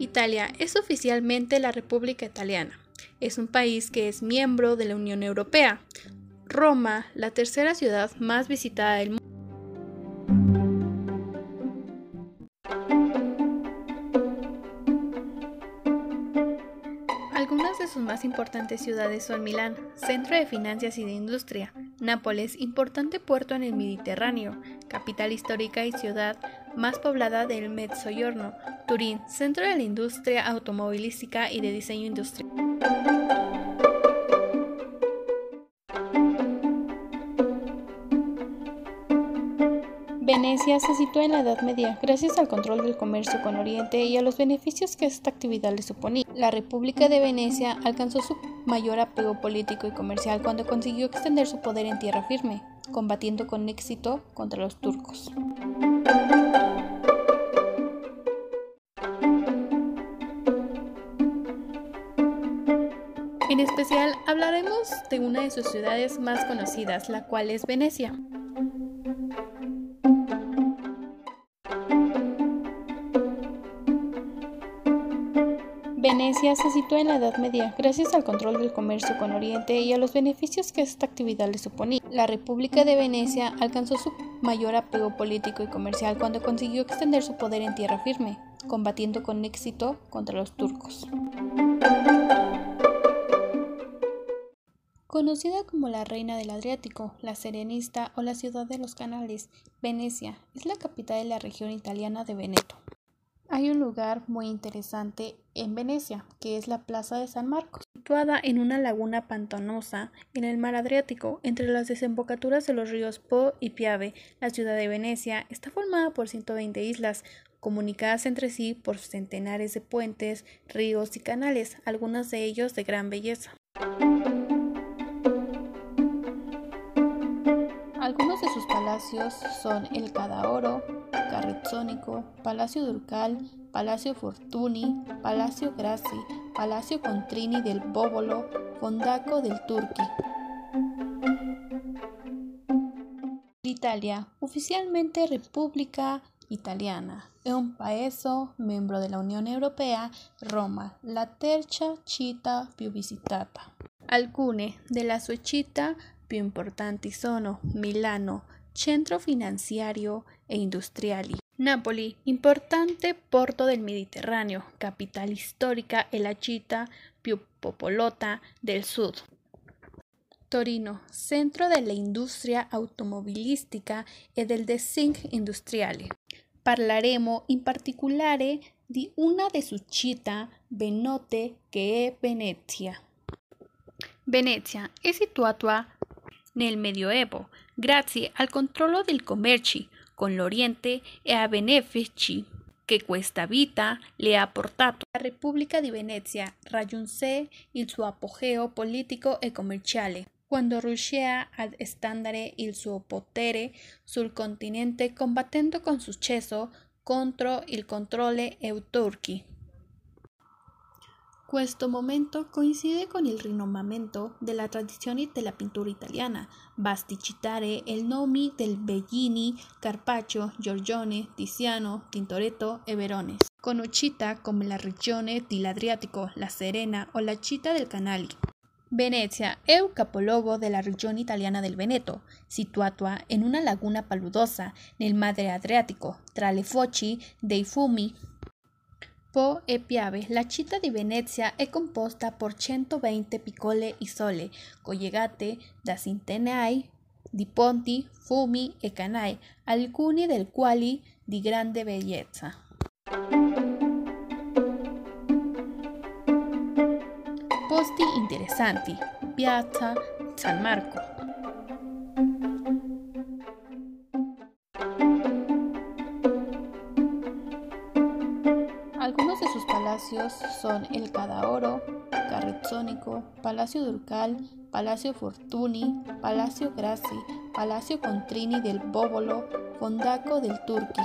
Italia es oficialmente la República Italiana. Es un país que es miembro de la Unión Europea. Roma, la tercera ciudad más visitada del mundo. Algunas de sus más importantes ciudades son Milán, centro de finanzas y de industria, Nápoles, importante puerto en el Mediterráneo, capital histórica y ciudad más poblada del Mezzogiorno, Turín, centro de la industria automovilística y de diseño industrial. Venecia se sitúa en la Edad Media gracias al control del comercio con Oriente y a los beneficios que esta actividad le suponía. La República de Venecia alcanzó su mayor apego político y comercial cuando consiguió extender su poder en tierra firme, combatiendo con éxito contra los turcos. En especial hablaremos de una de sus ciudades más conocidas, la cual es Venecia. Venecia se sitúa en la Edad Media gracias al control del comercio con Oriente y a los beneficios que esta actividad le suponía. La República de Venecia alcanzó su mayor apego político y comercial cuando consiguió extender su poder en tierra firme, combatiendo con éxito contra los turcos. Conocida como la Reina del Adriático, la Serenista o la Ciudad de los Canales, Venecia es la capital de la región italiana de Veneto. Hay un lugar muy interesante en Venecia, que es la Plaza de San Marcos, situada en una laguna pantanosa en el mar Adriático, entre las desembocaturas de los ríos Po y Piave. La ciudad de Venecia está formada por 120 islas, comunicadas entre sí por centenares de puentes, ríos y canales, algunos de ellos de gran belleza. Algunos de sus palacios son el Cadaoro, Carrezzónico, Palacio Durcal, Palacio Fortuny, Palacio Grassi, Palacio Contrini del Bóbolo, Fondaco del Turqui. Italia, oficialmente República Italiana, è un paese membro de la Unión Europea, Roma, la terza città più visitata. Alcune della sue città più importanti sono Milano, centro finanziario e industriali. Napoli, importante porto del Mediterraneo, capital storica e la città più popolosa del sud. Torino, centro della industria automobilistica e del design industriale. Parleremo in particolare di una de sus città ben note che è Venezia. Venezia è situata nel Medioevo, grazie al controllo del commercio con l'Oriente e a benefici che questa vita le ha portato. La Repubblica di Venezia raggiunse il suo apogeo politico e commerciale quando riuscì ad estendere il suo potere sul continente combattendo con successo contro il controllo euturchi. Questo momento coincide con il rinnovamento della tradizione della pittura italiana. Basti citare il nome del Bellini, Carpaccio, Giorgione, Tiziano, Tintoretto e Verone, conosciuta come la regione dell'Adriatico, la Serena o la città del Canali. Venezia è un capoluogo della regione italiana del Veneto, situata in una laguna paludosa nel mare Adriatico, tra le foci dei fiumi Po e Piave, la città di Venezia è composta por 120 piccole isole, collegate da centinaia di ponti, fumi e canai, alcuni del quali di grande bellezza. Posti interessanti. Piazza San Marco. Algunos de sus palacios son el Cadaoro, Carrezzónico, Palacio Durcal, Palacio Fortuny, Palacio Grassi, Palacio Contrini del Bóbolo, Fondaco del Turqui.